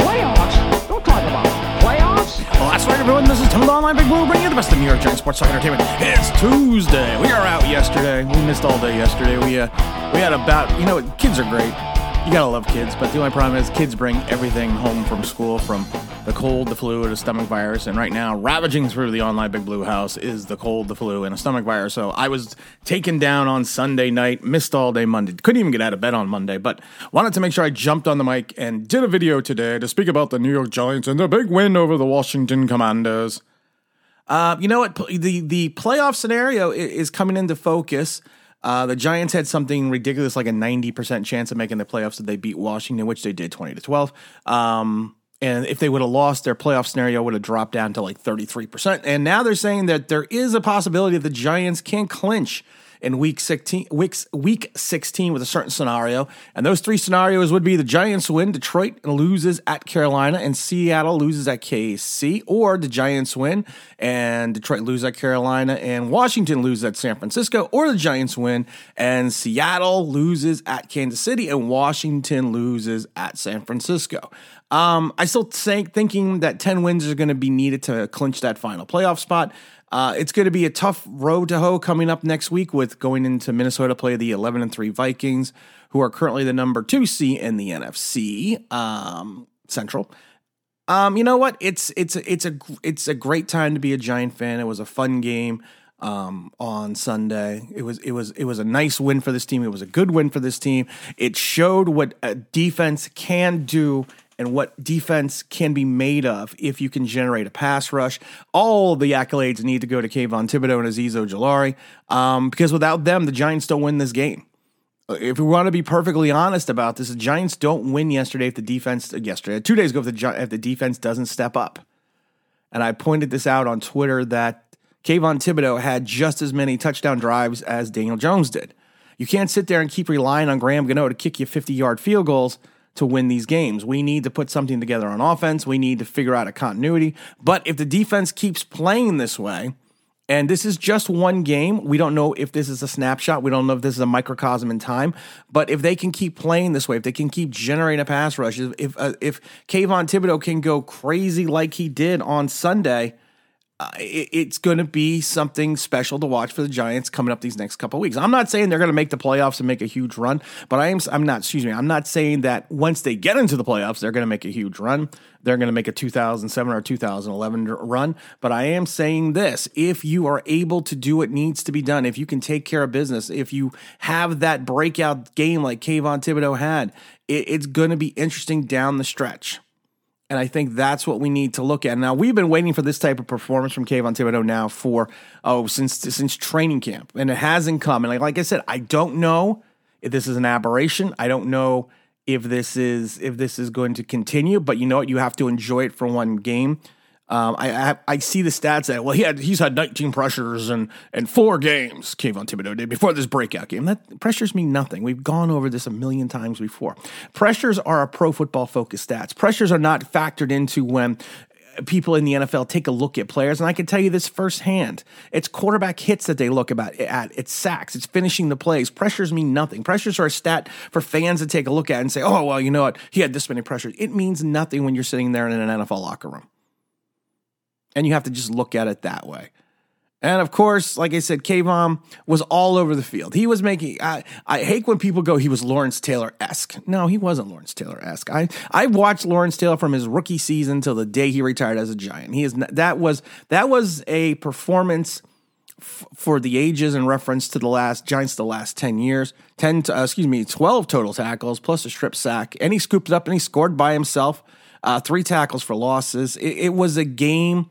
Playoffs? Don't talk about playoffs. Well, that's right, everyone. This is Tim Online Big Blue bringing you the best of New York Giants sports talk entertainment. It's Tuesday. We are out yesterday. We missed all day yesterday. We uh, we had about you know kids are great. You gotta love kids, but the only problem is kids bring everything home from school from the cold, the flu, or the stomach virus, and right now ravaging through the online Big Blue house is the cold, the flu, and a stomach virus. So I was taken down on Sunday night, missed all day Monday, couldn't even get out of bed on Monday, but wanted to make sure I jumped on the mic and did a video today to speak about the New York Giants and their big win over the Washington Commanders. Uh, you know what? The the playoff scenario is coming into focus. Uh, the Giants had something ridiculous, like a ninety percent chance of making the playoffs if they beat Washington, which they did, twenty to twelve. Um, and if they would have lost, their playoff scenario would have dropped down to like thirty three percent. And now they're saying that there is a possibility that the Giants can clinch in week 16 weeks week 16 with a certain scenario. And those three scenarios would be the Giants win Detroit loses at Carolina and Seattle loses at KC or the Giants win and Detroit loses at Carolina and Washington loses at San Francisco or the Giants win and Seattle loses at Kansas City and Washington loses at San Francisco. Um, I still think thinking that 10 wins are going to be needed to clinch that final playoff spot uh, it's going to be a tough road to hoe coming up next week with going into Minnesota play the 11 and 3 Vikings, who are currently the number two seed in the NFC um, Central. Um, you know what? It's it's it's a it's a great time to be a Giant fan. It was a fun game um, on Sunday. It was it was it was a nice win for this team. It was a good win for this team. It showed what a defense can do and what defense can be made of if you can generate a pass rush. All the accolades need to go to Kayvon Thibodeaux and Azeez Ojulari um, because without them, the Giants don't win this game. If we want to be perfectly honest about this, the Giants don't win yesterday if the defense yesterday two days ago if the if the defense doesn't step up. And I pointed this out on Twitter that Kayvon Thibodeaux had just as many touchdown drives as Daniel Jones did. You can't sit there and keep relying on Graham Gano to kick you 50 yard field goals to win these games. We need to put something together on offense. We need to figure out a continuity. But if the defense keeps playing this way, and this is just one game. We don't know if this is a snapshot. We don't know if this is a microcosm in time. But if they can keep playing this way, if they can keep generating a pass rush, if uh, if Kayvon Thibodeaux can go crazy like he did on Sunday, uh, it, it's going to be something special to watch for the Giants coming up these next couple weeks. I'm not saying they're going to make the playoffs and make a huge run, but I am. I'm not. Excuse me. I'm not saying that once they get into the playoffs, they're going to make a huge run. They're going to make a 2007 or 2011 run. But I am saying this: if you are able to do what needs to be done, if you can take care of business, if you have that breakout game like Kayvon Thibodeaux had, it, it's going to be interesting down the stretch. And I think that's what we need to look at. Now we've been waiting for this type of performance from Kayvon Thibodeaux now for oh since since training camp, and it hasn't come. And like, like I said, I don't know if this is an aberration. I don't know if this is if this is going to continue. But you know what? You have to enjoy it for one game. Um, I, I, I see the stats that well he had he's had 19 pressures and and four games Kayvon Thibodeaux did before this breakout game. That pressures mean nothing. We've gone over this a million times before. Pressures are a pro football focused stats. Pressures are not factored into when people in the NFL take a look at players, and I can tell you this firsthand. It's quarterback hits that they look about at. It's sacks. It's finishing the plays. Pressures mean nothing. Pressures are a stat for fans to take a look at and say, "Oh, well, you know what? He had this many pressures." It means nothing when you're sitting there in an NFL locker room. And you have to just look at it that way. And of course, like I said, Kayvon was all over the field. He was making. I, I hate when people go, he was Lawrence Taylor esque. No, he wasn't Lawrence Taylor esque. I I watched Lawrence Taylor from his rookie season till the day he retired as a Giant. He is that was that was a performance f- for the ages in reference to the last Giants, the last ten years. Ten, uh, excuse me, twelve total tackles plus a strip sack, and he scooped it up and he scored by himself. Uh, three tackles for losses. It, it was a game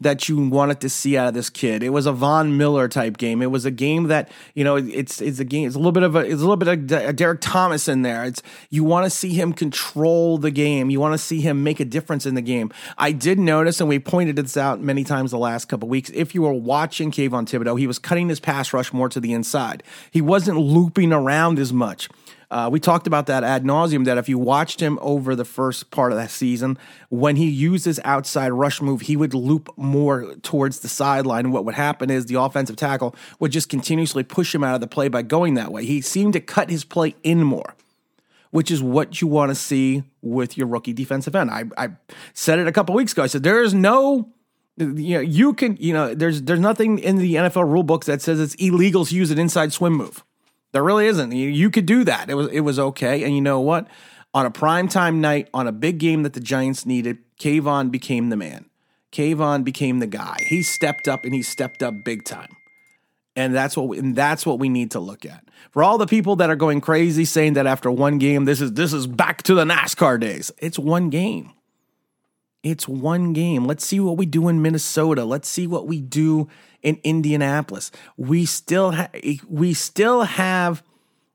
that you wanted to see out of this kid. It was a Von Miller type game. It was a game that you know it's it's a game. It's a little bit of a it's a little bit of a uh, Derrick Thomas in there. It's you want to see him control the game. You want to see him make a difference in the game. I did notice, and we pointed this out many times the last couple weeks. If you were watching Kayvon Thibodeaux, he was cutting his pass rush more to the inside. He wasn't looping around as much. Uh, we talked about that ad nauseum. That if you watched him over the first part of that season, when he used his outside rush move, he would loop more towards the sideline. And what would happen is the offensive tackle would just continuously push him out of the play by going that way. He seemed to cut his play in more. which is what you want to see with your rookie defensive end. I, I said it a couple weeks ago. I said there is no you know, you can, you know, there's there's nothing in the NFL rule books that says it's illegal to use an inside swim move. There really isn't. You, could do that. It was it was okay. And you know what? On a primetime night, on a big game that the Giants needed, Kayvon became the man. Kayvon became the guy. He stepped up and he stepped up big time. And that's what we, and that's what we need to look at. For all the people that are going crazy saying that after one game this is this is back to the NASCAR days. It's one game. It's one game. Let's see what we do in Minnesota. Let's see what we do in Indianapolis. We still ha- we still have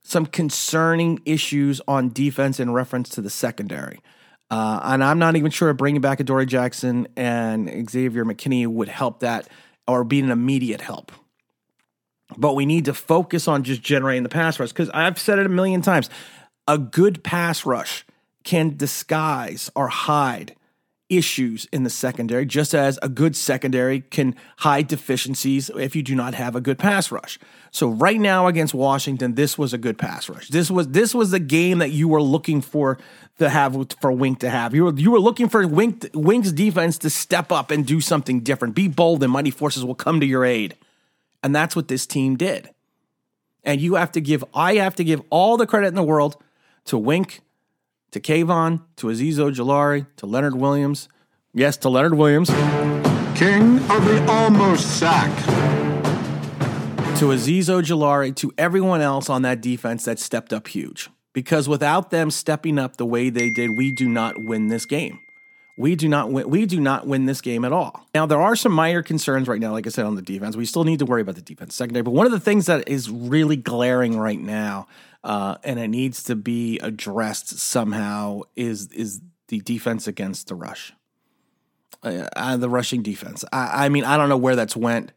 some concerning issues on defense in reference to the secondary. Uh, and I'm not even sure bringing back Adoree Jackson and Xavier McKinney would help that or be an immediate help. But we need to focus on just generating the pass rush because I've said it a million times. A good pass rush can disguise or hide issues in the secondary, just as a good secondary can hide deficiencies if you do not have a good pass rush. So right now against Washington, this was a good pass rush. This was this was the game that you were looking for to have for Wink to have. You were you were looking for Wink Wink's defense to step up and do something different. Be bold, and mighty forces will come to your aid. And that's what this team did. And you have to give I have to give all the credit in the world to Wink to Kayvon, to Azeez Ojulari, to Leonard Williams. Yes, to Leonard Williams. King of the almost sack. To Azeez Ojulari, to everyone else on that defense that stepped up huge. Because without them stepping up the way they did, we do not win this game. We do not win. We do not win this game at all. Now there are some minor concerns right now. Like I said on the defense, we still need to worry about the defense secondary. But one of the things that is really glaring right now uh, and it needs to be addressed somehow is is the defense against the rush, uh, uh, the rushing defense. I, I mean, I don't know where that's went.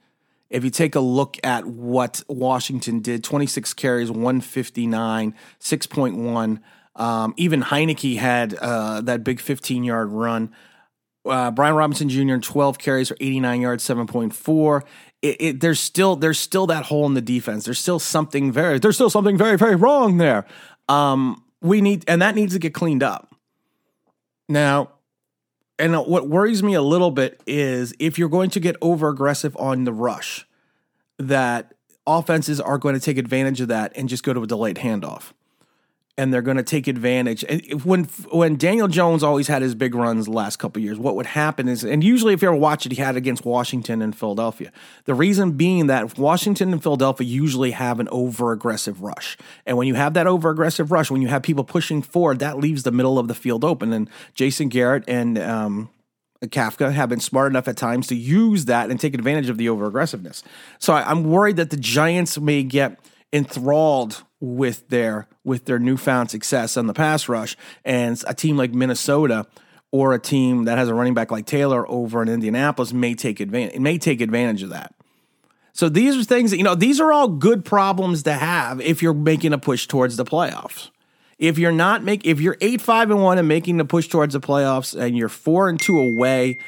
If you take a look at what Washington did, 26 carries, 159, 6.1. Um, even Heinicke had uh, that big 15 yard run. Uh, Brian Robinson Jr. 12 carries for 89 yards, 7.4 it, it, there's still there's still that hole in the defense. There's still something very there's still something very very wrong there. Um, we need and that needs to get cleaned up. Now, and what worries me a little bit is if you're going to get over aggressive on the rush, that offenses are going to take advantage of that and just go to a delayed handoff and they're going to take advantage. And when when Daniel Jones always had his big runs the last couple years, what would happen is, and usually if you ever watch it, he had it against Washington and Philadelphia. The reason being that Washington and Philadelphia usually have an over aggressive rush, and when you have that over aggressive rush, when you have people pushing forward, that leaves the middle of the field open. And Jason Garrett and um, Kafka have been smart enough at times to use that and take advantage of the over aggressiveness. So I, I'm worried that the Giants may get enthralled with their with their newfound success on the pass rush and a team like Minnesota or a team that has a running back like Taylor over in Indianapolis may take advantage may take advantage of that. So these are things that you know these are all good problems to have if you're making a push towards the playoffs. If you're not make if you're 8-5 and 1 and making the push towards the playoffs and you're 4 and 2 away,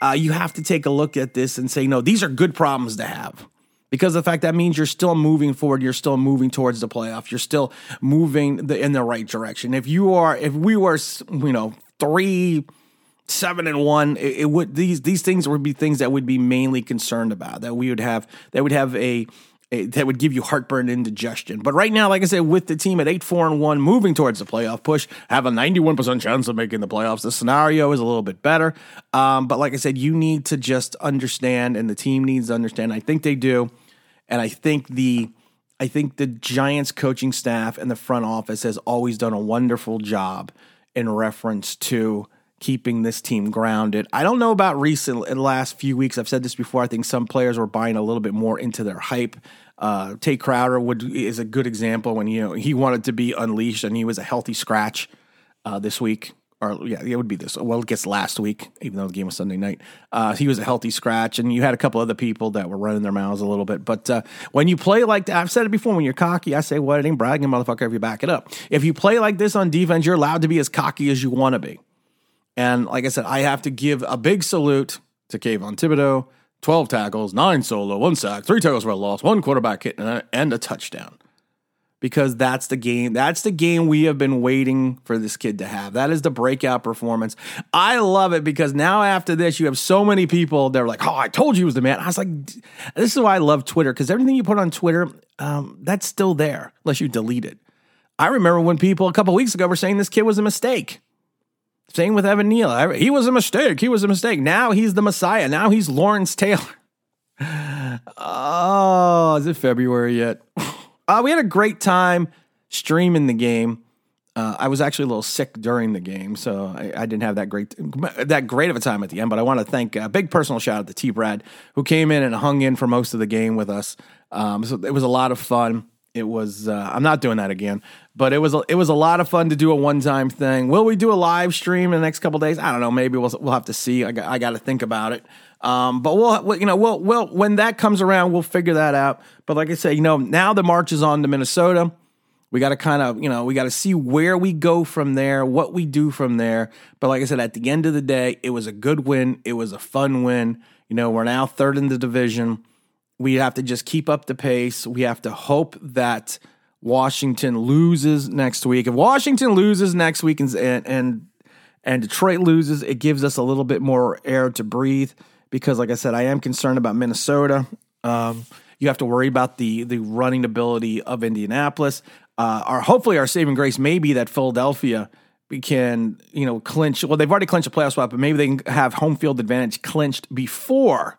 uh, you have to take a look at this and say no, these are good problems to have because the fact that means you're still moving forward you're still moving towards the playoff. You're still moving the, in the right direction. If you are if we were you know three seven and one it, it, would these these things would be things that would be mainly concerned about that we would have that would have a, a that would give you heartburn and indigestion. But right now, like I said, with the team at eight four and one, moving towards the playoff push, have a ninety one percent chance of making the playoffs. The scenario is a little bit better. Um, but like I said, you need to just understand, and the team needs to understand. I think they do and I think the I think the Giants coaching staff and the front office has always done a wonderful job in reference to keeping this team grounded. I don't know about recent in the last few weeks. I've said this before. I think some players were buying a little bit more into their hype. Uh, Tae Crowder would is a good example when you know he wanted to be unleashed and he was a healthy scratch uh, this week or yeah, it would be this. Well, it gets last week, even though the game was Sunday night. Uh, he was a healthy scratch, and you had a couple other people that were running their mouths a little bit. But uh, when you play like that, I've said it before. When you're cocky, I say, "Well, it ain't bragging, motherfucker." If you back it up, if you play like this on defense, you're allowed to be as cocky as you want to be. And like I said, I have to give a big salute to Kayvon Thibodeaux. 12 tackles, nine solo, one sack, three tackles for a loss, one quarterback hit, and a, and a touchdown. because that's the game. That's the game we have been waiting for this kid to have. That is the breakout performance. I love it because now after this, you have so many people that are like, "Oh, I told you he was the man." I was like, "This is why I love Twitter because everything you put on Twitter, um, that's still there unless you delete it." I remember when people a couple weeks ago were saying this kid was a mistake. Same with Evan Neal. He was a mistake. He was a mistake. Now he's the Messiah. Now he's Lawrence Taylor. Oh, is it February yet? Uh, we had a great time streaming the game. Uh, I was actually a little sick during the game, so I, I, didn't have that great that great of a time at the end. But I want to thank a big personal shout out to T. Brad who came in and hung in for most of the game with us. Um, so it was a lot of fun. It was. Uh, I'm not doing that again, but it was. It was a lot of fun to do a one time thing. Will we do a live stream in the next couple days? I don't know. Maybe we'll we'll have to see. I got, I got to think about it. Um, but we'll, you know, we'll, we'll, when that comes around, we'll figure that out. But like I said, you know, now the march is on to Minnesota. We got to kind of, you know, we got to see where we go from there, what we do from there. But like I said, at the end of the day, it was a good win. It was a fun win. You know, we're now third in the division. We have to just keep up the pace. We have to hope that Washington loses next week. If Washington loses next week and and and Detroit loses, it gives us a little bit more air to breathe because, like I said, I am concerned about Minnesota. Um, you have to worry about the the running ability of Indianapolis. Uh, our hopefully our saving grace may be that Philadelphia can you know clinch. Well, they've already clinched a playoff spot, but maybe they can have home field advantage clinched before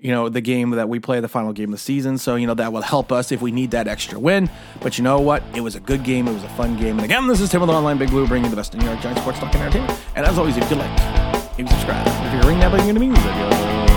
you know the game that we play, the final game of the season. So you know that will help us if we need that extra win. But you know what? It was a good game. It was a fun game. And again, this is Tim with Online Big Blue, bringing you the best in New York Giants sports talk and entertainment. And as always, if you like, maybe subscribe. If you're ring that bell, you're going to be music.